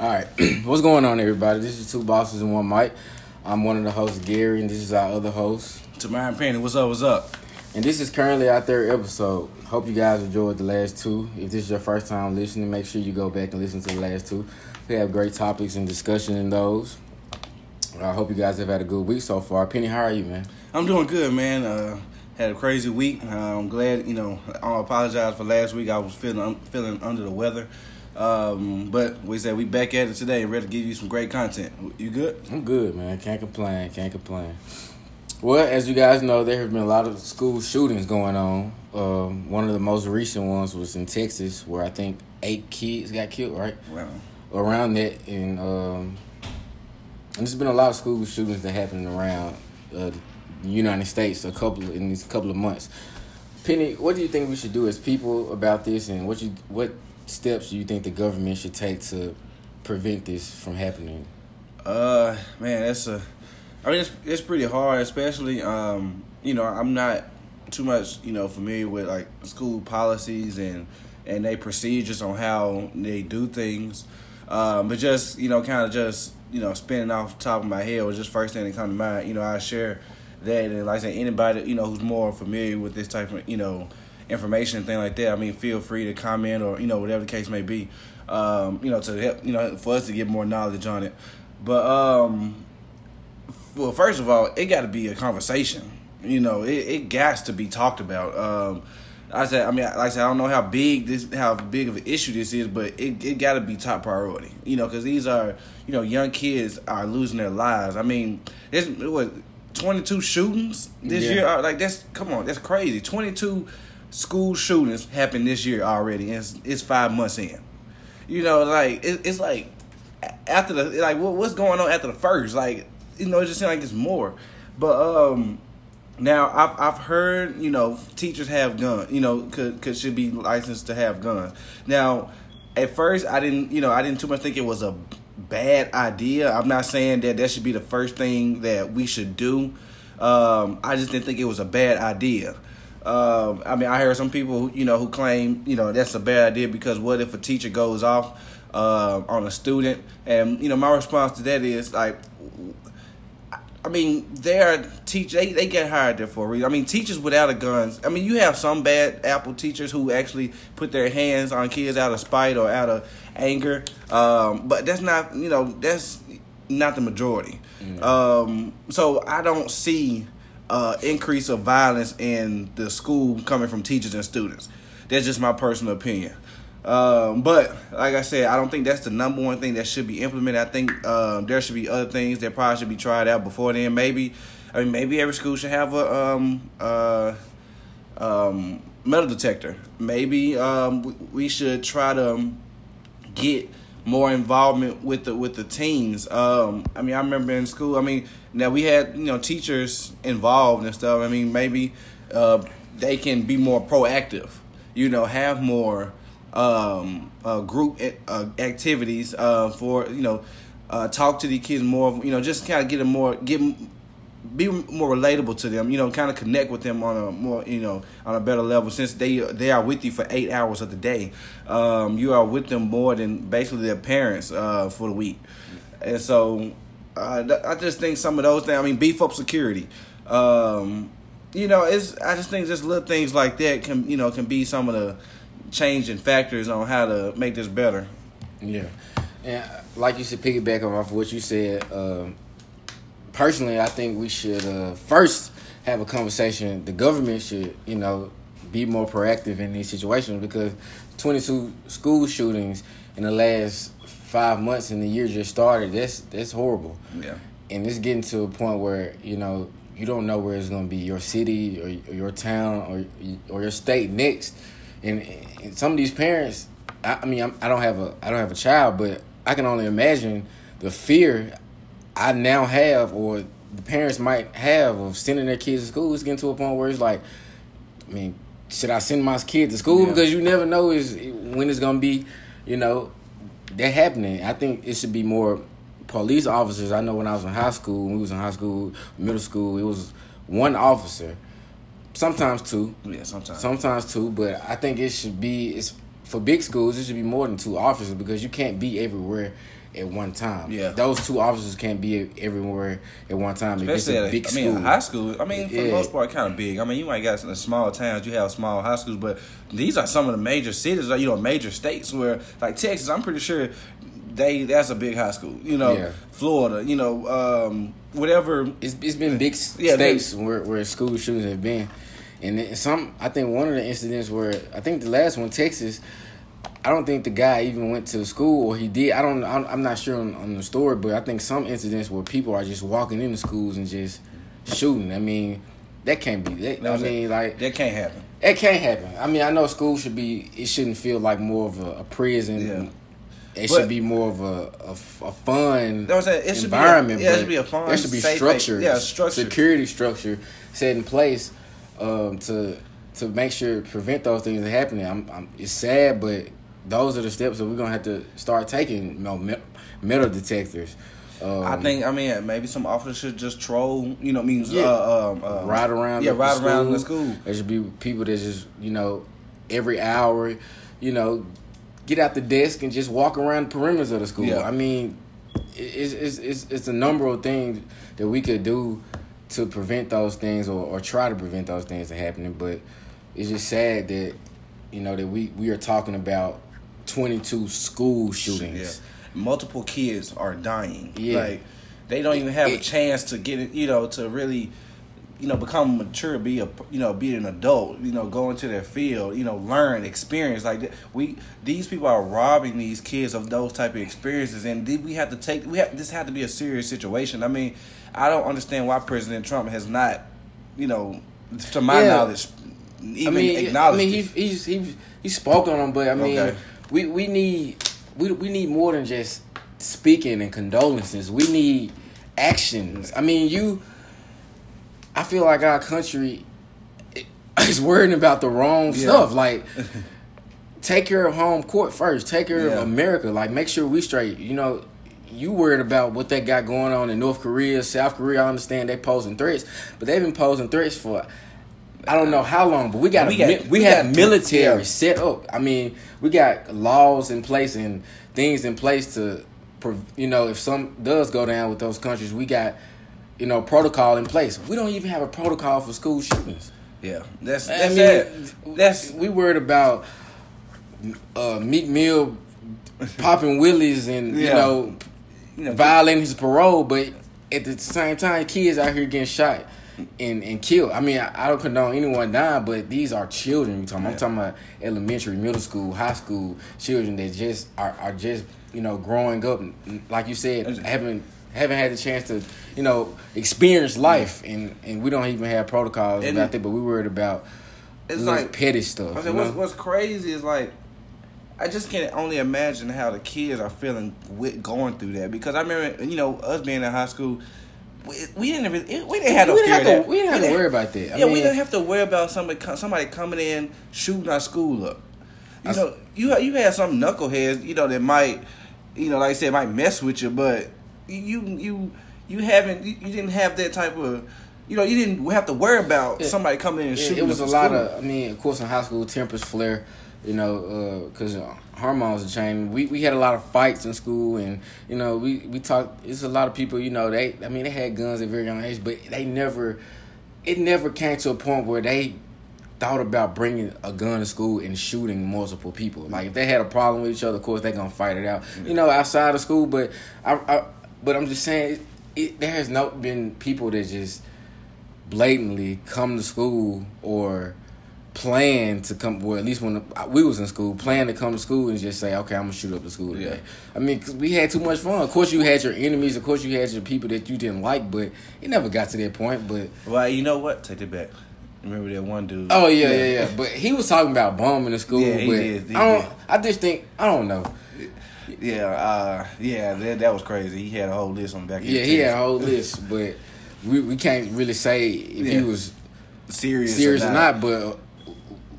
All right, what's going on, everybody? This is two bosses and one mic. I'm one of the hosts, Gary, and this is our other host. Tamara Penny, what's up? What's up? And this is currently our third episode. Hope you guys enjoyed the last two. If this is your first time listening, make sure you go back and listen to the last two. We have great topics and discussion in those. I hope you guys have had a good week so far. Penny, how are you, man? I'm doing good, man. Uh, had a crazy week. Uh, I'm glad, you know. I apologize for last week. I was feeling feeling under the weather. Um, but we said we back at it today, ready to give you some great content. You good? I'm good, man. Can't complain. Can't complain. Well, as you guys know, there have been a lot of school shootings going on. Um, one of the most recent ones was in Texas, where I think eight kids got killed. Right? Wow. Around that, and um, and there's been a lot of school shootings that happened around uh, the United States a couple in these couple of months. Penny, what do you think we should do as people about this, and what you what steps you think the government should take to prevent this from happening? Uh, man, that's a. I mean, it's it's pretty hard, especially um, you know, I'm not too much you know familiar with like school policies and and they procedures on how they do things. Um, but just you know, kind of just you know, spinning off the top of my head was just first thing that come to mind. You know, I share that, and like I said, anybody you know who's more familiar with this type of you know information and thing like that, I mean, feel free to comment or you know whatever the case may be. Um, you know, to help you know for us to get more knowledge on it. But um, well, first of all, it got to be a conversation. You know, it it got to be talked about. Um, I said, I mean, like I said, I don't know how big this, how big of an issue this is, but it it got to be top priority. You know, because these are, you know, young kids are losing their lives. I mean, there's what twenty two shootings this Yeah. year. Like that's come on, that's crazy. Twenty two school shootings happened this year already, and it's, it's five months in. You know, like it, it's like after the like what, what's going on after the first? Like you know, it just seems like it's more. But um, now I've I've heard you know teachers have guns. You know, could could should be licensed to have guns. Now, at first I didn't you know I didn't too much think it was a bad idea. I'm not saying that that should be the first thing that we should do. Um, I just didn't think it was a bad idea. Um, I mean, I heard some people, who, you know, who claim, you know, that's a bad idea because what if a teacher goes off uh, on a student? And you know, my response to that is like, I mean, they are teach they, they get hired there for a reason. I mean, teachers without a guns. I mean, you have some bad apple teachers who actually put their hands on kids out of spite or out of anger. Um, but that's not you know that's not the majority. Um, so I don't see uh, increase of violence in the school coming from teachers and students. That's just my personal opinion. Um, but like I said, I don't think that's the number one thing that should be implemented. I think um, there should be other things that probably should be tried out before then. Maybe, I mean, maybe every school should have a um, uh, um, metal detector. Maybe um, we, should try to um, get more involvement with the with the teens. Um, I mean, I remember in school. I mean, now we had you know teachers involved and stuff. I mean, maybe uh, they can be more proactive. You know, have more um, uh, group uh, activities uh, for you know uh, talk to the kids more. You know, just kind of get them more get be more relatable to them. You know, kind of connect with them on a more you know on a better level since they they are with you for eight hours of the day. Um, you are with them more than basically their parents uh, for the week, and so uh, I just think some of those things. I mean, beef up security. Um, you know, it's I just think just little things like that can you know can be some of the changing factors on how to make this better. Yeah, and uh, like you said, piggyback off of what you said. Um, personally, I think we should uh, first have a conversation. The government should, you know, be more proactive in these situations because 22 school shootings in the last five months and the year just started. That's that's horrible. Yeah. and it's getting to a point where you know you don't know where it's going to be your city or, or your town or or your state next and, and some of these parents I, I mean I'm, i don't have a i don't have a child but i can only imagine the fear i now have or the parents might have of sending their kids to school it's getting to a point where it's like i mean should i send my kid to school Yeah. because you never know is when it's going to be you know that happening. I think it should be more police officers. I know when I was in high school, when we was in high school, middle school, it was one officer, sometimes two, Yeah, sometimes. sometimes two. But I think it should be it's for big schools, it should be more than two officers because you can't be everywhere at one time. Yeah. those two officers can't be everywhere at one time. If it's Especially a at, big I mean, school. high school. I mean, for the most part, kind of big. I mean, you might got some small towns. You have small high schools, but these are some of the major cities, or you know, major states where, like Texas. I'm pretty sure they that's a big high school. You know, Yeah. Florida. You know, um, whatever. It's it's been big Yeah, they- states where where school shootings have been, and some I think one of the incidents where I think the last one Texas, I don't think the guy even went to school or he did. I don't. I'm, not sure on, on the story, but I think some incidents where people are just walking into schools and just shooting. I mean, that can't be. That, I That's it. mean, like That can't happen. it can't happen. I mean, I know school should be. It shouldn't feel like more of a, a prison. Yeah. It But- should be more of a, a, a fun I'm saying. It should be a- environment. yeah, it should be a fun, There should be structure. yeah, structure. Security structure set in place um, to to make sure prevent those things from happening. I'm, I'm, it's sad, but those are the steps that we're gonna have to start taking. You know, metal detectors. Um, I think. I mean, maybe some officers should just troll. You know, means Yeah. uh, um, uh, ride around. Yeah, the ride around the school. school. There should be people that just you know every hour, you know, get out the desk and just walk around the perimeters of the school. Yeah. I mean, it's it's it's it's a number of things that we could do to prevent those things or, or try to prevent those things from happening. But it's just sad that you know that we we are talking about twenty two school shootings. Yeah. Multiple kids are dying. Yeah. Like they don't even have a chance to get it, you know, to really you know, become mature, be a you know, be an adult, you know, go into their field, you know, learn, experience. Like we, these people are robbing these kids of those type of experiences, and we have to take. We have this had to be a serious situation. I mean, I don't understand why President Trump has not, you know, to my Yeah. knowledge, even I mean, acknowledged. I mean, it. he's he's he's he spoke on them, but I mean, Okay. We we need we we need more than just speaking and condolences. We need actions. I mean, you. I feel like our country is worrying about the wrong Yeah. stuff. Like, take care of home court first. Take care Yeah. of America. Like, make sure we straight. You know, you worried about what they got going on in North Korea, South Korea. I understand they posing threats, but they've been posing threats for I don't know how long. But we got We a got- we, we have got- military yeah. set up. I mean, we got laws in place and things in place to, you know, if some does go down with those countries, we got. You know, protocol in place. We don't even have a protocol for school shootings. yeah, that's I that's mean, it. That's we worried about uh, Meek Mill popping willies and you know you know, violating his parole, but at the same time, kids out here getting shot and, and killed. I mean, I, I don't condone anyone dying, but these are children. We talking. I'm talking about elementary, middle school, high school children that just are, are just you know growing up. Like you said, haven't haven't had the chance to you know experience life, and and we don't even have protocols And about that. But we worried about It's like- petty stuff. I said, what's, what's crazy is like, I just can't only imagine how the kids are feeling with going through that because I remember, you know, us being in high school, we, we didn't even we didn't have to we didn't have that. to, we didn't have to worry about that. I yeah, we didn't have to worry about somebody somebody coming in shooting our school up. You I- know, you you had some knuckleheads, you know, that might, you know, like I said, might mess with you, but you you you haven't you, you didn't have that type of. You know, you didn't have to worry about somebody coming in and shooting. it was a up lot of. I mean, of course, in high school, tempers flare. You know, uh, because hormones are changing. We we had a lot of fights in school, and you know, we we talked. It's a lot of people. You know, they. I mean, they had guns at very young age, but they never. It never came to a point where they thought about bringing a gun to school and shooting multiple people. Like if they had a problem with each other, of course they're gonna fight it out. You know, outside of school. But I, I but I'm just saying, it, it, there has not been people that just blatantly come to school or plan to come. Well, at least when the, we was in school, plan to come to school and just say, "Okay, I'm gonna shoot up the school today." I mean, 'cause we had too much fun. Of course, you had your enemies. Of course, you had your people that you didn't like, but it never got to that point. But Well, you know what? Take it back. Remember that one dude? oh yeah, yeah, yeah. But he was talking about bombing the school. Yeah, he but did, he I don't. did. I just think I don't know. Yeah, uh, yeah, that, that was crazy. He had a whole list on back. Yeah, he had a whole list, but we we can't really say if Yeah. he was serious, serious or not. But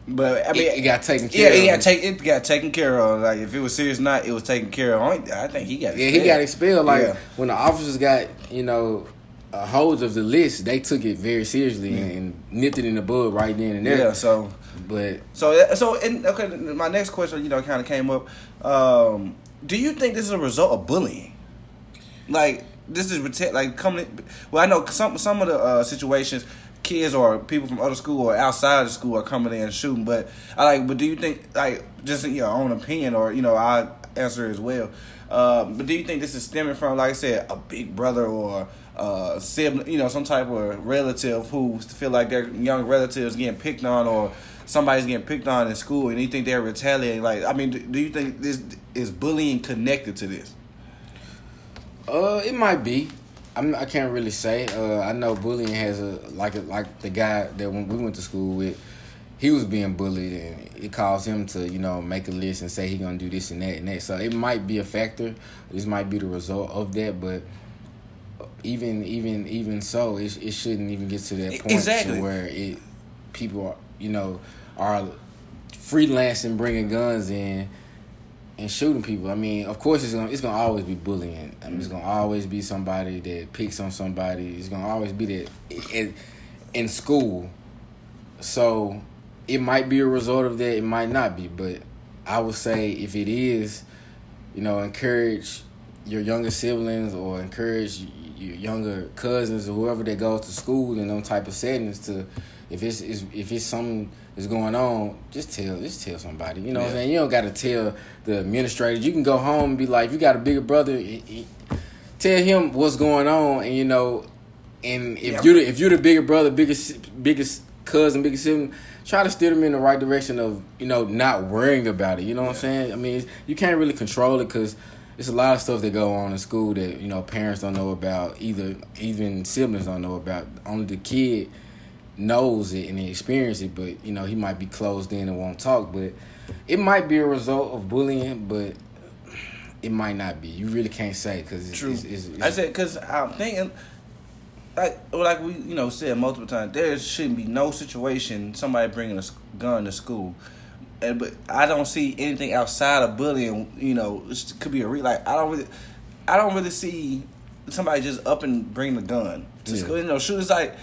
But I mean, it, it got taken yeah, care it of. got take it got taken care of. Like if it was serious or not, it was taken care of. I think he got Yeah, he got expelled. Like Yeah. when the officers got, you know, uh, holds of the list, they took it very seriously mm. and, and, nipped it in the bud right then and there. Yeah, so but so so and okay, my next question, you know, kind of came up. Um, do you think this is a result of bullying? Like this is like coming. Well, I know some some of the uh, situations kids or people from other school or outside the school are coming in and shooting. But I like, but do you think like just in your own opinion or you know I answer as well. Uh, but do you think this is stemming from like I said a big brother or uh, sibling, you know, some type of relative who feel like their young relatives getting picked on or somebody's getting picked on in school and you think they're retaliating? Like, I mean, do you think this is bullying connected to this? Uh, it might be. I'm, I can't really say. Uh, I know bullying has a like a, like the guy that when we went to school with, he was being bullied and it caused him to you know make a list and say he gonna do this and that and that. So it might be a factor. This might be the result of that, but even even even so, it it shouldn't even get to that point exactly. where it people are you know are freelancing bringing guns in and shooting people. I mean, of course, it's gonna it's gonna always be bullying. I mean, it's gonna always be somebody that picks on somebody. It's gonna always be that in, in school. So it might be a result of that. It might not be, but I would say if it is, you know, encourage your younger siblings or encourage your younger cousins or whoever that goes to school in those type of settings to if it's, if it's something is going on, just tell just tell somebody. You know yeah. what I'm saying? You don't got to tell the administrators. You can go home and be like, you got a bigger brother, tell him what's going on, and you know, and if yeah. you if you're the bigger brother, biggest biggest cousin, biggest sibling, try to steer them in the right direction of you know not worrying about it. You know what yeah. I'm saying? I mean, you can't really control it because. It's a lot of stuff that go on in school that you know parents don't know about, either even siblings don't know about. Only the kid knows it and he experienced it, but you know he might be closed in and won't talk. But it might be a result of bullying, but it might not be. You really can't say because true. It's, it's, it's, I said because I'm thinking. Like, like we you know said multiple times, there shouldn't be no situation somebody bringing a gun to school, and but I don't see anything outside of bullying. You know, it could be a re like I don't really, I don't really see somebody just up and bring the gun to yeah. school. You know, shooters like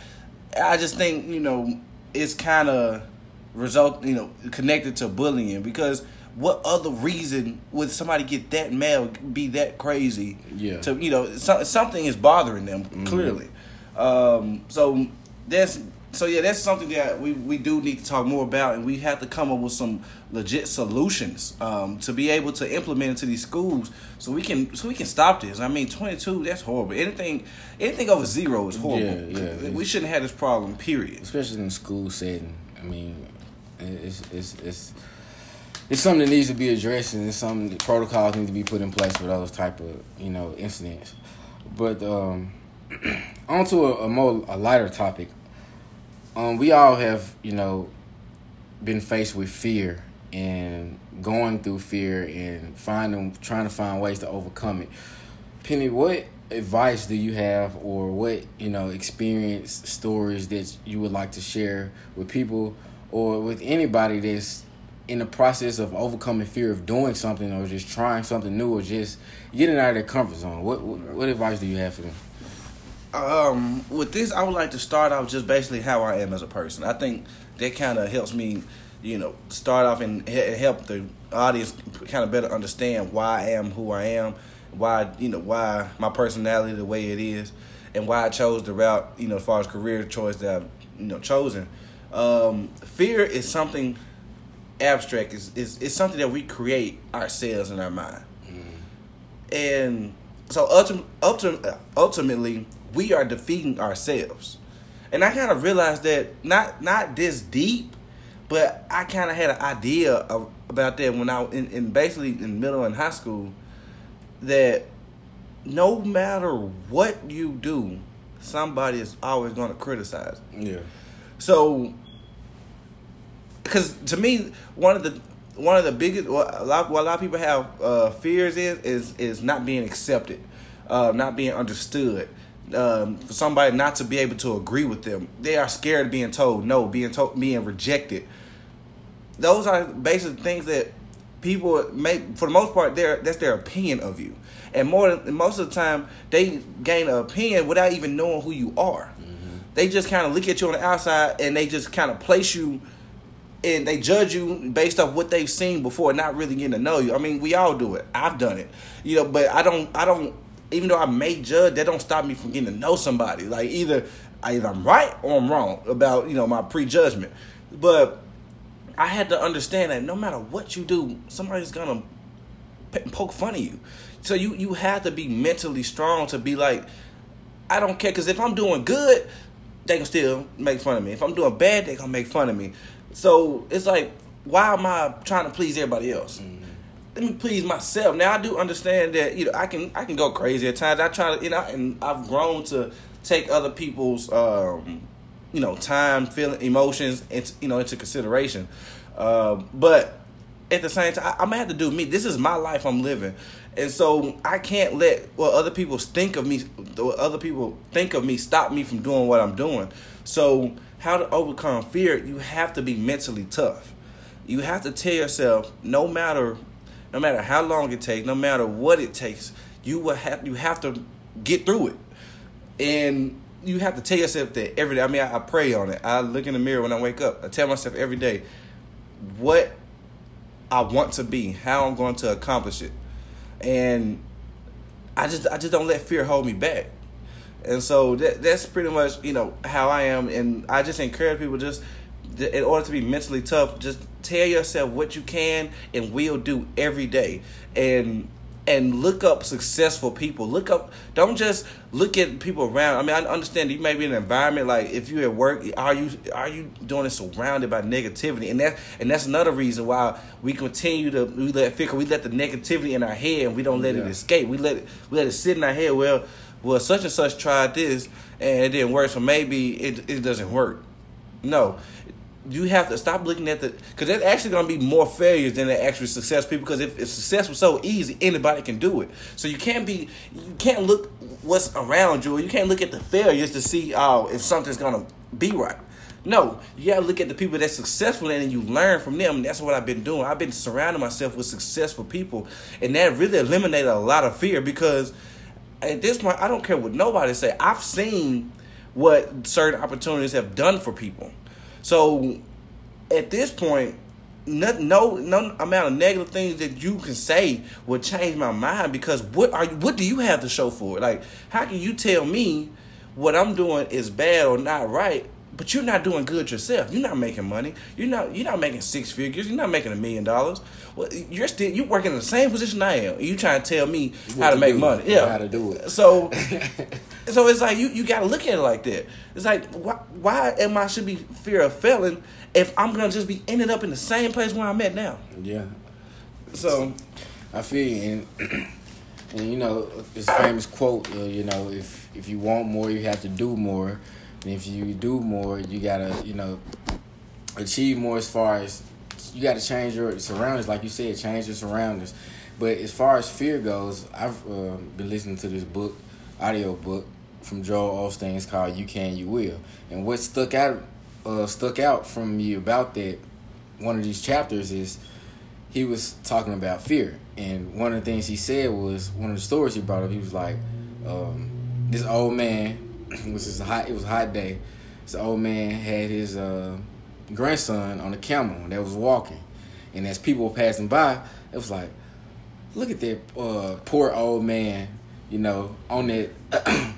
I just think you know it's kind of result you know connected to bullying because what other reason would somebody get that mad be that crazy yeah to you know so, something is bothering them mm-hmm. clearly um, so that's so yeah, that's something that we, we do need to talk more about, and we have to come up with some legit solutions um, to be able to implement into these schools, so we can so we can stop this. I mean, twenty two, that's horrible. Anything anything over zero is horrible. Yeah, yeah. We shouldn't have this problem. Period. Especially in the school setting. I mean, it's it's it's. It's something that needs to be addressed, and it's something protocols need to be put in place for those type of you know incidents. But um, onto a, a more a lighter topic um, we all have, you know, been faced with fear and going through fear and finding trying to find ways to overcome it. Penny, what advice do you have or what, you know, experience stories that you would like to share with people or with anybody that's in the process of overcoming fear of doing something or just trying something new or just getting out of their comfort zone? What what, what advice do you have for them? Um, with this, I would like to start off just basically how I am as a person. I think that kind of helps me, you know, start off and help the audience kind of better understand why I am who I am, why you know why my personality the way it is, and why I chose the route you know as far as career choice that I've you know chosen. Um, fear is something abstract. Is is it's something that we create ourselves in our mind, mm. and so ultimately, ultimately we are defeating ourselves. And I kind of realized that not not this deep, but I kind of had an idea of, about that when I in, in basically in middle and high school that no matter what you do, somebody is always going to criticize. Yeah. So, because to me, one of the one of the biggest what a lot, what a lot of people have uh, fears is is is not being accepted, uh, not being understood um, for somebody not to be able to agree with them. They are scared of being told no, being told being rejected. Those are basic things that people make for the most part their that's their opinion of you, and more than, most of the time they gain an opinion without even knowing who you are. They just kind of look at you on the outside and they just kind of place you and they judge you based off what they've seen before, not really getting to know you. I mean, we all do it. I've done it, you know. But I don't. I don't. Even though I may judge, that don't stop me from getting to know somebody. Like either either I'm right or I'm wrong about you know my prejudgment. But I had to understand that no matter what you do, somebody's gonna poke fun of you. So you you have to be mentally strong to be like, I don't care. Because if I'm doing good, they can still make fun of me. If I'm doing bad, they gonna make fun of me. So it's like, why am I trying to please everybody else? Mm-hmm. Let me please myself. Now I do understand that you know I can I can go crazy at times. I try to you know, and I've grown to take other people's um, you know time, feeling, emotions, into, you know into consideration. Uh, but at the same time, I, am gonna have to do me. This is my life I'm living, and so I can't let what other people think of me, what other people think of me, stop me from doing what I'm doing. So how to overcome fear? You have to be mentally tough. You have to tell yourself, no matter, no matter how long it takes, no matter what it takes, you will have you have to get through it, and you have to tell yourself that every day. I mean, I, I pray on it. I look in the mirror when I wake up. I tell myself every day what I want to be, how I'm going to accomplish it and I just I just don't let fear hold me back. And so that that's pretty much you know how I am, and I just encourage people just in order to be mentally tough, just tell yourself what you can and will do every day, and and look up successful people. Look up. Don't just look at people around. I mean, I understand you may be in an environment like if you're at work, are you are you doing it surrounded by negativity? And that and that's another reason why we continue to we let figure we let the negativity in our head and we don't let yeah. it escape. We let it we let it sit in our head. Well, well, such and such tried this and it didn't work, so maybe it it doesn't work. No, you have to stop looking at the because there's actually going to be more failures than the actual success people because if, if success was so easy anybody can do it. So you can't be you can't look what's around you you can't look at the failures to see oh if something's going to be right. No you got to look at the people that's successful and you learn from them. That's what i've been doing. I've been surrounding myself with successful people and that really eliminated a lot of fear because at this point i don't care what nobody say. I've seen what certain opportunities have done for people so at this point, no, no, no amount of negative things that you can say will change my mind because what are you, what do you have to show for it? Like, how can you tell me what I'm doing is bad or not right but you're not doing good yourself. You're not making money. You're not you're not making six figures. You're not making a million dollars. Well, you're still you working in the same position I am. You trying to tell me what how to, to make money? Yeah, how to do it. So, so it's like you you got to look at it like that. It's like why why am I should be fear of failing if I'm gonna just be ended up in the same place where I'm at now? Yeah. So, I feel you, and and you know this famous quote. Uh, you know, if if you want more, you have to do more. And if you do more, you gotta, you know, achieve more as far as you gotta change your surroundings, like you said, change your surroundings. But as far as fear goes, I've uh, been listening to this book, audio book from Joel Osteen. It's called "You Can, You Will." And what stuck out, uh, stuck out from me about that one of these chapters is he was talking about fear, and one of the things he said was one of the stories he brought up. He was like, um, "This old man it was a hot. It was a hot day. This old man had his uh, grandson on a camel and that was walking, and as people were passing by, it was like, look at that uh, poor old man. You know, on that.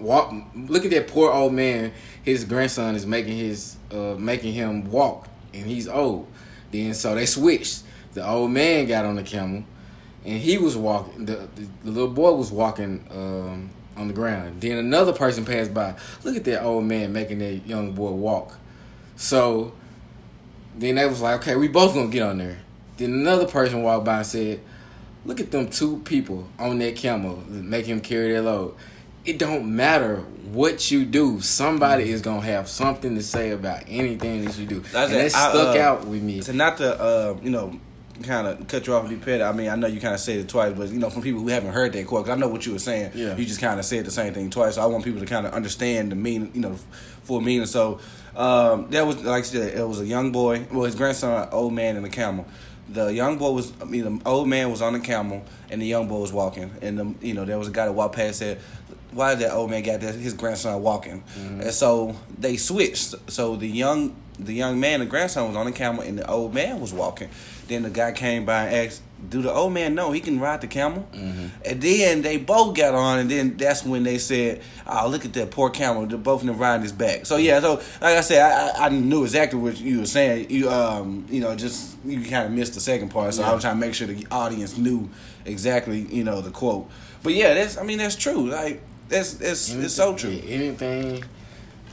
walk. Look at that poor old man. His grandson is making his uh, making him walk, and he's old. Then so they switched. The old man got on the camel, and he was walking. The the, the little boy was walking um, on the ground. Then another person passed by. Look at that old man making that young boy walk. So then they was like, okay, we both gonna get on there. Then another person walked by and said, look at them two people on that camel, make him carry their load. It don't matter what you do, somebody is gonna have something to say about anything that you do. That's and that stuck uh, out with me. So not to uh, you know kind of cut you off and be petty. I mean, I know you kind of said it twice, but you know, from people who haven't heard that quote, because I know what you were saying. Yeah. You just kind of said the same thing twice. So I want people to kind of understand the meaning, you know, full meaning. So um, that was like I said, it was a young boy, well, his grandson, old man, and a camel. the young boy was, I mean, the old man was on the camel, and the young boy was walking, and the, you know there was a guy that walked past said, "Why did that old man got that, his grandson walking?" And so they switched. So the young the young man, the grandson was on the camel, and the old man was walking. Then the guy came by and asked, "Do the old man know he can ride the camel?" And then they both got on, and then that's when they said, "Oh, look at that poor camel! They're both of them riding his back." So yeah, so like I said, I, I- knew exactly what you were saying. You um, you know, just you kind of missed the second part, so I was trying to make sure the audience knew exactly, you know, the quote. But yeah, that's I mean that's true. Like that's that's it's so true. Anything,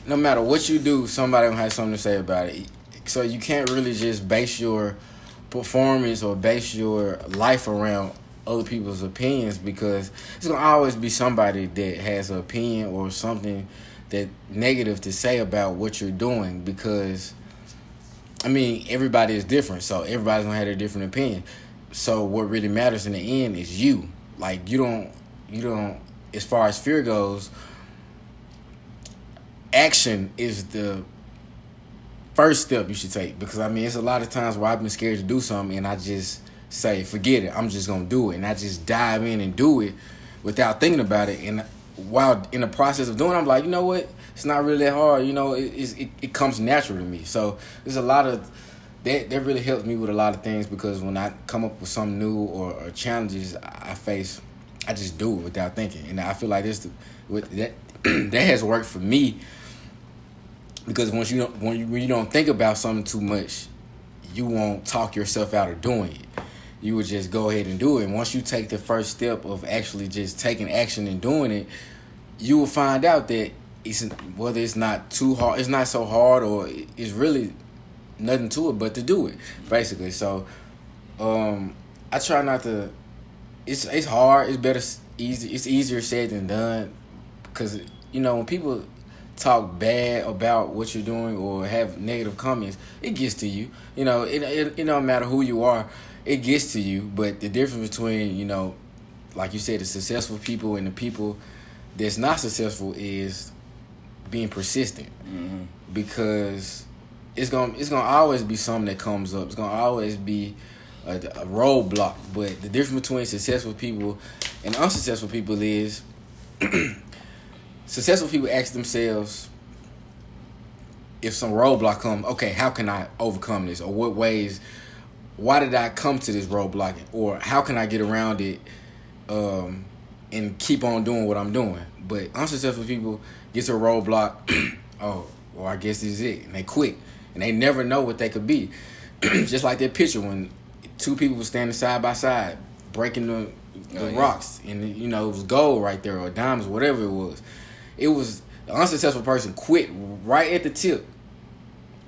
no matter what you do, somebody gonna have something to say about it. So you can't really just base your performance or base your life around other people's opinions because it's gonna always be somebody that has an opinion or something that negative to say about what you're doing because I mean everybody is different, so everybody's gonna have a different opinion. So what really matters in the end is you. Like you don't you don't as far as fear goes, action is the first step you should take. Because I mean it's a lot of times where I've been scared to do something and I just say forget it. I'm just gonna do it. And I just dive in and do it without thinking about it. And while in the process of doing it, I'm like you know what? It's not really that hard. You know it, it, it comes natural to me. So there's a lot of that that really helps me with a lot of things because when I come up with something new or, or challenges I face I just do it without thinking. And I feel like this with that that has worked for me because once you don't when you, when you don't think about something too much, you won't talk yourself out of doing it. You would just go ahead and do it. And once you take the first step of actually just taking action and doing it, you will find out that it's whether it's not too hard, it's not so hard, or it's really nothing to it but to do it, basically. So, um, I try not to. It's it's hard. It's better easy. It's easier said than done, because you know when people talk bad about what you're doing or have negative comments, it gets to you. You know, it, it it don't matter who you are, it gets to you. But the difference between you know, like you said, the successful people and the people that's not successful is being persistent mm-hmm. because it's gonna it's gonna always be something that comes up. It's gonna always be a, a roadblock. But the difference between successful people and unsuccessful people is successful people ask themselves if some roadblock come, okay, how can I overcome this? Or what ways why did I come to this roadblock? Or how can I get around it um, and keep on doing what I'm doing? But unsuccessful people get to a roadblock, oh, well I guess this is it. And they quit. And they never know what they could be. Just like that picture when two people were standing side by side, breaking the the Oh, yeah. rocks and you know it was gold right there or diamonds whatever it was it was the unsuccessful person quit right at the tip.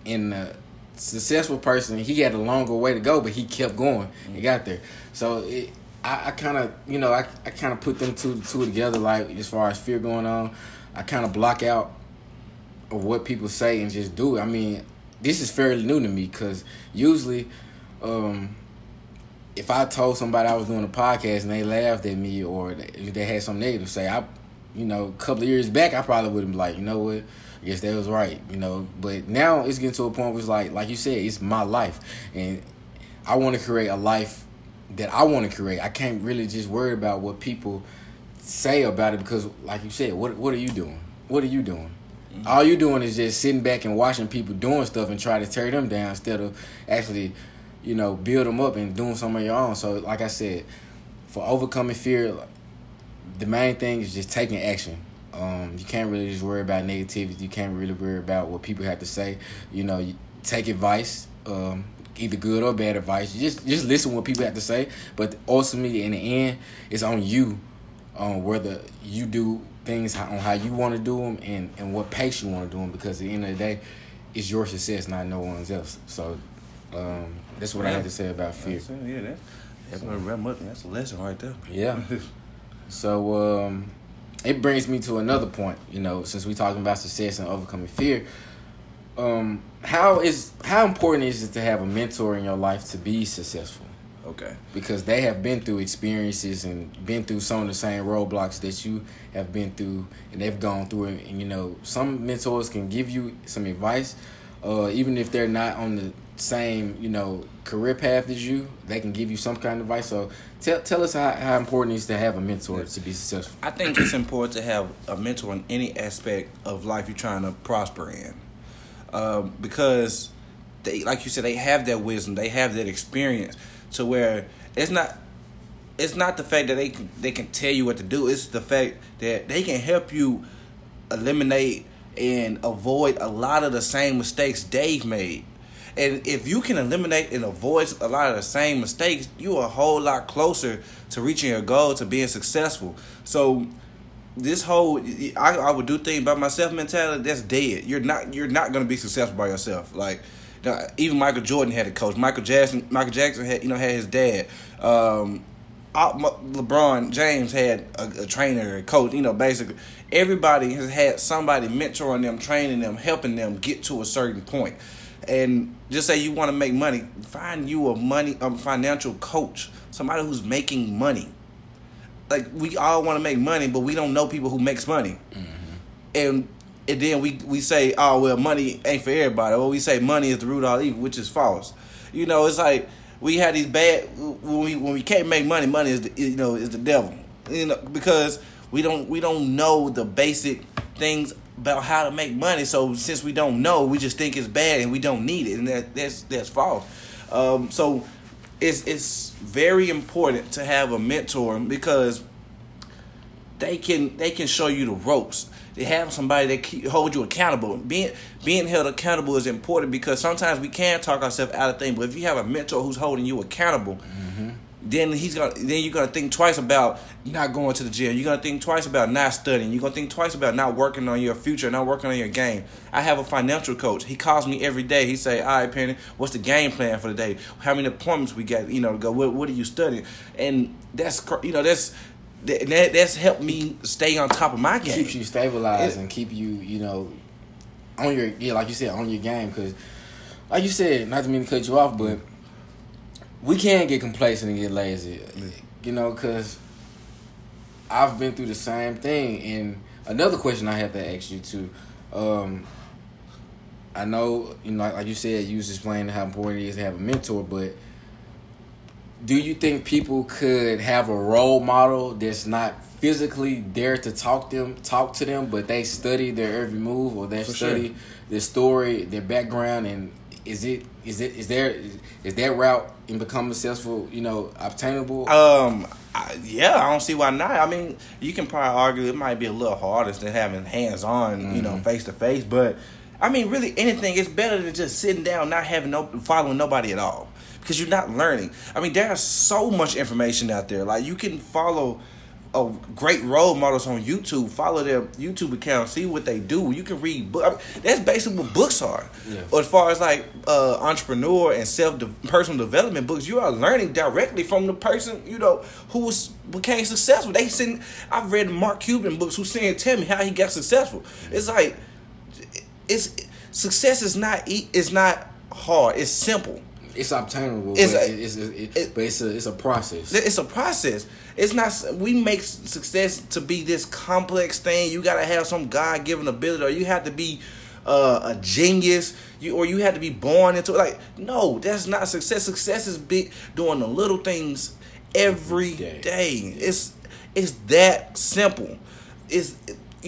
And the successful person he had a longer way to go but he kept going. And got there. So it i, I kind of you know i, I kind of put them two two together like as far as fear going on. I kind of block out of what people say and just do it. I mean this is fairly new to me because usually um if I told somebody I was doing a podcast and they laughed at me or they, they had something negative say, I, you know, a couple of years back, I probably would have been like, you know what, I guess that was right, you know. But now it's getting to a point where it's like, like you said, it's my life, and I want to create a life that I want to create. I can't really just worry about what people say about it because, like you said, what what are you doing? What are you doing? Mm-hmm. All you doing is just sitting back and watching people doing stuff and try to tear them down instead of actually you know, build them up and doing some of your own. So, like I said, for overcoming fear, the main thing is just taking action. Um, you can't really just worry about negativity. You can't really worry about what people have to say. You know, you take advice, um, either good or bad advice. You just just listen to what people have to say. But ultimately, in the end, it's on you, on whether you do things on how you want to do them and and what pace you want to do them. Because at the end of the day, it's your success, not no one's else. So. Um, that's what I have to say about fear. Yeah, that, that's what wrap up. That's a lesson right there. Yeah. So um, it brings me to another point. You know, since we're talking about success and overcoming fear, um, how is how important is it to have a mentor in your life to be successful? okay. Because they have been through experiences and been through some of the same roadblocks that you have been through, and they've gone through it. And you know, some mentors can give you some advice, uh, even if they're not on the same you know career path as you. They can give you some kind of advice. So tell tell us how, how important it is to have a mentor to be successful. I think it's important to have a mentor in any aspect of life you're trying to prosper in, um, because they, like you said, they have that wisdom, they have that experience, to where it's not. It's not the fact that they can, they can tell you what to do. It's the fact that they can help you eliminate and avoid a lot of the same mistakes they've made. And if you can eliminate and avoid a lot of the same mistakes, you're a whole lot closer to reaching your goal, to being successful. So this whole I, I would do things by myself mentality that's dead. You're not you're not gonna be successful by yourself. Like even Michael Jordan had a coach. Michael Jackson Michael Jackson had you know had his dad. Um, LeBron James had a, a, trainer, a coach. You know, basically everybody has had somebody mentoring them, training them, helping them get to a certain point. And just say you want to make money, find you a money, a financial coach, somebody who's making money. Like we all want to make money, but we don't know people who makes money. Mm-hmm. And and then we we say, oh well, money ain't for everybody. Or we say money is the root of all evil, which is false. You know, it's like we had these bad when we when we can't make money. Money is the, you know is the devil. You know because we don't we don't know the basic things about how to make money. So since we don't know, we just think it's bad and we don't need it, and that that's that's false. Um, so it's it's very important to have a mentor because they can they can show you the ropes. They have somebody that keep, hold you accountable. Being being held accountable is important because sometimes we can talk ourselves out of things, but if you have a mentor who's holding you accountable, mm-hmm. Then he's gonna then you're gonna think twice about not going to the gym. You're gonna think twice about not studying. You're gonna think twice about not working on your future, not working on your game. I have a financial coach. He calls me every day. He say, "All right, Penny, what's the game plan for the day? How many appointments we got? You know, to go. What, what are you studying?" And that's you know that's that, that's helped me stay on top of my game. Keeps you stabilized it, and keep you, you know, on your yeah, like you said, on your game. Because, like you said, not to mean to cut you off, but we can't get complacent and get lazy. You know, because I've been through the same thing. And another question I have to ask you too. Um, I know, you know, like you said, you was explaining how important it is to have a mentor, but do you think people could have a role model that's not physically there to talk them talk to them but they study their every move or they For study sure. their story their background and is it is it is there is, is that route in becoming successful you know obtainable um I, yeah i don't see why not i mean you can probably argue it might be a little harder than having hands-on mm-hmm. you know face to face but i mean really anything is better than just sitting down not having no following nobody at all because you're not learning. I mean, there's so much information out there. Like you can follow a great role models on YouTube. Follow their YouTube account, see what they do. You can read books. I mean, that's basically what books are. Yeah. As far as like uh, entrepreneur and self de- personal development books, you are learning directly from the person you know who was became successful. They send. I've read Mark Cuban books who saying tell me how he got successful. It's like it's success is not is not hard. It's simple. It's obtainable, it's but, a, it's, it's, it, but it's a it's a process. It's a process. It's not. We make success to be this complex thing. You got to have some God given ability, or you have to be uh, a genius. You or you had to be born into it. Like no, that's not success. Success is big doing the little things every day. day. It's it's that simple. It's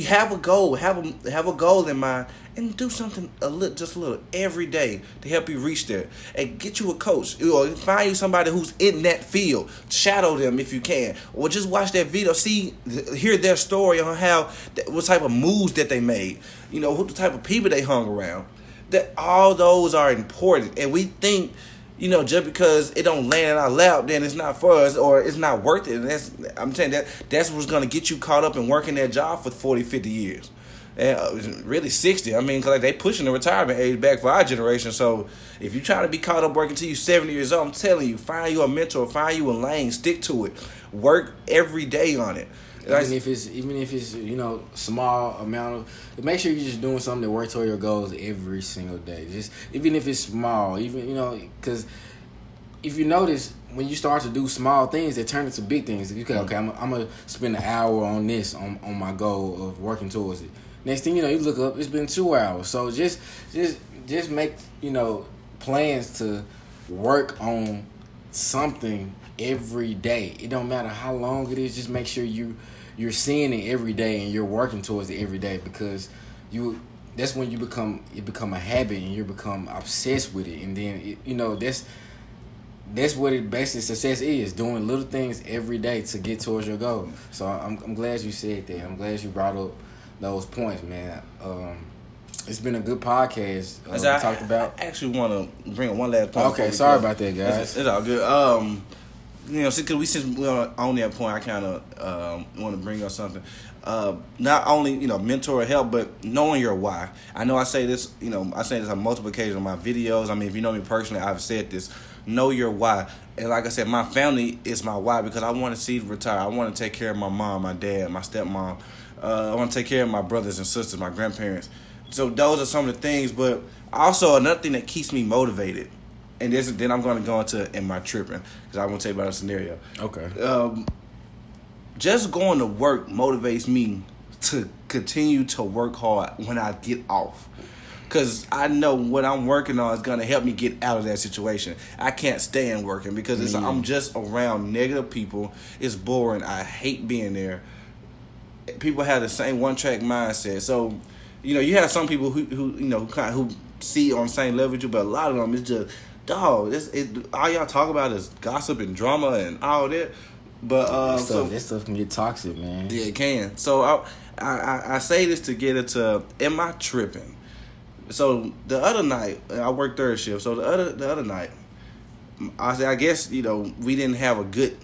have a goal. Have a have a goal in mind and do something a little, just a little every day to help you reach there. And get you a coach or find you somebody who's in that field. Shadow them if you can, or just watch that video, see, hear their story on how what type of moves that they made. You know, what the type of people they hung around. That all those are important, and we think you know, just because it don't land in our lap, then it's not for us or it's not worth it. And that's I'm saying that that's what's gonna get you caught up in working that job for 40, 50 years and uh, really 60. I mean, cause like they pushing the retirement age back for our generation. So if you're trying to be caught up working till you 70 years old, I'm telling you, find you a mentor, find you a lane, stick to it, work every day on it. Even if it's even if it's you know small amount of, make sure you're just doing something that works toward your goals every single day. Just even if it's small, even you know, because if you notice when you start to do small things, they turn into big things. You can, mm. okay, I'm, I'm gonna spend an hour on this on on my goal of working towards it Next thing you know, you look up, it's been two hours. So just just just make you know plans to work on something every day. It don't matter how long it is. Just make sure you you're seeing it every day and you're working towards it every day because you that's when you become it become a habit and you become obsessed with it and then it, you know that's that's what it basically success is doing little things every day to get towards your goal so i'm, I'm glad you said that i'm glad you brought up those points man um, it's been a good podcast uh, I, talked about I actually want to bring one last point. okay sorry about that guys It's, it's all good. Um, you know, because we since we're on- on that point, I kind of um, want to bring up something. Uh, not only you know mentor help, but knowing your why. I know I say this, you know, I say this on multiple occasions on my videos. I mean, if you know me personally, I've said this. Know your why, and like I said, my family is my why because I want to see retire. I want to take care of my mom, my dad, my stepmom. Uh, I want to take care of my brothers and sisters, my grandparents. So those are some of the things. But also another thing that keeps me motivated and this then I'm going to go into in my tripping because I want to tell you about a scenario. okay Um, just going to work motivates me to continue to work hard when I get off. Cause I know what I'm working on is gonna help me get out of that situation. I can't stand working because it's, I'm just around negative people. It's boring. I hate being there. People have the same one track mindset. So, you know, you have some people who, who you know who kind who see on the same level with you, but a lot of them is just dog. This it, all y'all talk about is gossip and drama and all that. But uh, so stuff, that stuff can get toxic man yeah, it can. So I, I I- say this to get into am I tripping? So the other night I worked third shift. So the other the other night, I say I guess you know we didn't have a good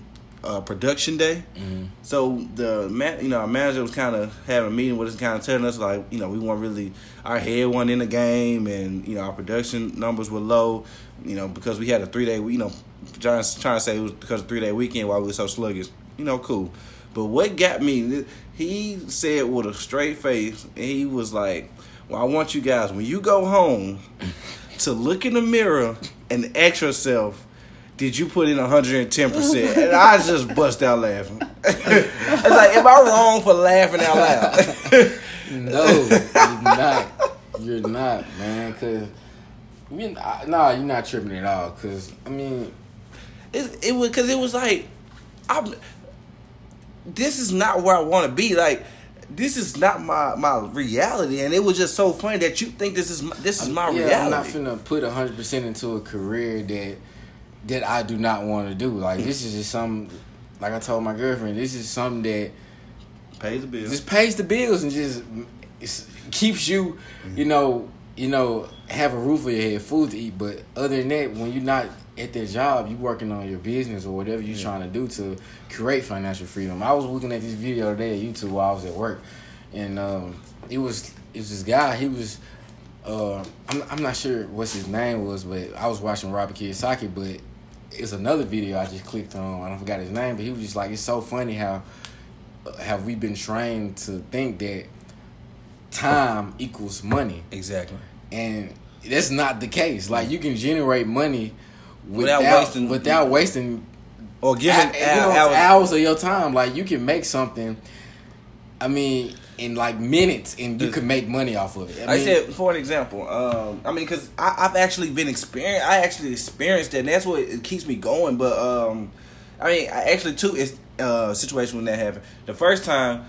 uh, production day. Mm-hmm. So the man, you know, our manager was kind of having a meeting with us, kind of telling us like, you know, we weren't really our head wasn't in the game, and you know, our production numbers were low, you know, because we had a three day, you know, trying trying to say it was because of three day weekend why we were so sluggish, you know, cool. But what got me, he said with a straight face, he was like, "Well, I want you guys when you go home to look in the mirror and ask yourself." Did you put in 110%? And I just bust out laughing. it's like, am I wrong for laughing out loud? No, you're not. You're not, man. Cause you, nah, you're not tripping at all. Cause I mean, it, it was because it was like, I'm. This is not where I want to be. Like, this is not my my reality, and it was just so funny that you think this is my, this is my yeah, I'm not reality. finna put hundred percent into a career that that I do not want to do. Like this is just some. Like I told my girlfriend, this is something that Pays the bills. just pays the bills and just it's, keeps you, you know, you know, have a roof over your head, food to eat. But other than that, when you're not at that job, you working on your business or whatever you're trying to do to create financial freedom. I was looking at this video today at YouTube while I was at work, and um, it was it was this guy. He was. Uh, I'm I'm not sure what his name was, but I was watching Robert Kiyosaki. But it's another video I just clicked on. I don't forgot his name, but he was just like, it's so funny how have we been trained to think that time equals money exactly. and that's not the case like you can generate money Without without wasting- without wasting Or giving a- you know, hours. hours of your time like you can make something i mean in like minutes and you can make money off of it I mean, said, for an example, um, I mean, because I've actually been experienced. I actually experienced that, and that's what it keeps me going. But um, I mean, I actually too is uh, situation when that happened. The first time,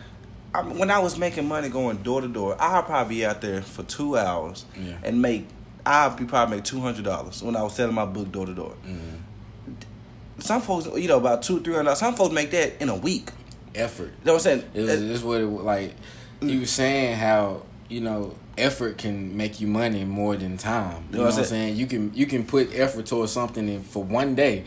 I, when I was making money going door to door, I'll probably be out there for two hours Yeah. and make. I'll be probably make two hundred dollars when I was selling my book door to door. Mm-hmm. Some folks, you know, about two, three hundred. Some folks make that in a week. effort You know what I'm saying? It was, this what it was like. He was saying how you know effort can make you money more than time. You know what I'm saying? You can you can put effort towards something in, for one day,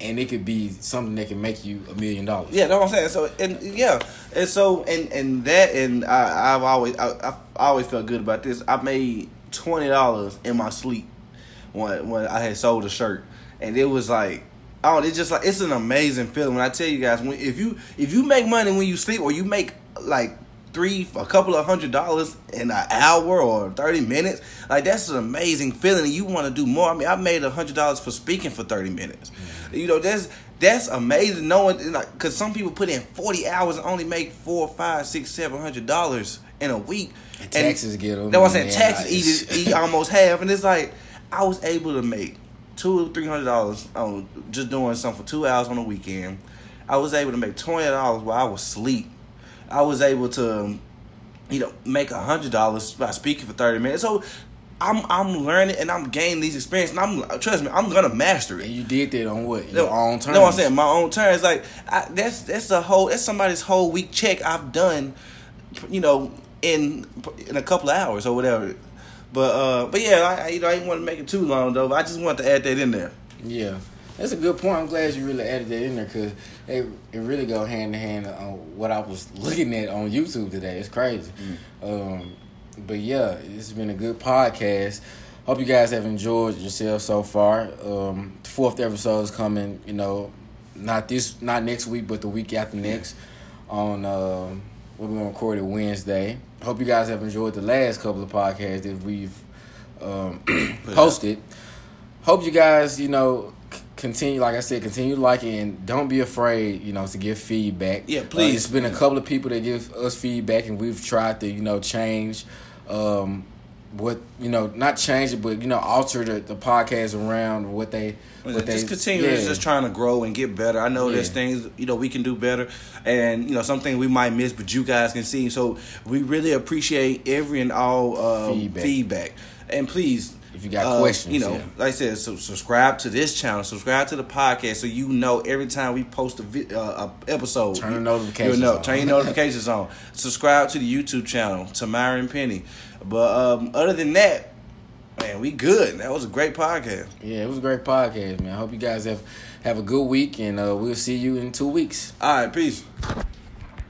and it could be something that can make you a million dollars. Yeah, know what I'm saying. So and yeah, and so and and that and I, I've always I, I always felt good about this. I made twenty dollars in my sleep when when I had sold a shirt, and it was like. Oh, it's just like it's an amazing feeling when I tell you guys when if you if you make money when you sleep or you make like three a couple of hundred dollars in an hour or thirty minutes like that's an amazing feeling and you want to do more. I mean I made a hundred dollars for speaking for thirty minutes. Mm-hmm. You know that's that's amazing knowing like because some people put in forty hours and only make four, five, six, seven hundred dollars in a week. And taxes get 'em, That's what I'm saying. Taxes eat, eat almost half, and it's like I was able to make two or three hundred dollars on just doing something for two hours on the weekend. I was able to make twenty dollars while I was asleep. I was able to, you know, make a hundred dollars by speaking for thirty minutes. So I'm I'm learning and I'm gaining these experiences. And I'm trust me, I'm gonna master it. And you did that on what your own terms. No, I'm saying my own terms. Like I, that's that's a whole that's somebody's whole week check I've done, you know, in in a couple of hours or whatever. But uh, but yeah, I you know I didn't want to make it too long though. But I just wanted to add that in there. Yeah, that's a good point. I'm glad you really added that in there because it it really go hand in hand on what I was looking at on YouTube today. It's crazy. Mm. Um, but yeah, it's been a good podcast. Hope you guys have enjoyed yourself so far. Um, the fourth episode is coming. You know, not this, not next week, but the week after next. On uh, we're gonna record it Wednesday. Hope you guys have enjoyed the last couple of podcasts that we've um, posted. Hope you guys, you know, continue. Like I said, continue liking and don't be afraid. You know, to give feedback. Yeah, please. Uh, it's been a couple of people that give us feedback, and we've tried to, you know, change. Um, what you know, not change it, but you know, alter the, the podcast around what they what just they continue yeah. just trying to grow and get better. I know there's things you know we can do better, and you know something we might miss, but you guys can see. So we really appreciate every and all uh, Feedback. feedback. And please, If you got uh, questions, you know, yeah. like I said, so subscribe to this channel, subscribe to the podcast, so you know every time we post a, vi- uh, a episode. Turn you- notifications you'll know. on. Turn your notifications on. Subscribe to the YouTube channel, Tamara and Penny. But um, other than that, man, we good. That was a great podcast. Yeah, it was a great podcast, man. I hope you guys have have a good week, and uh, we'll see you in two weeks. All right, peace.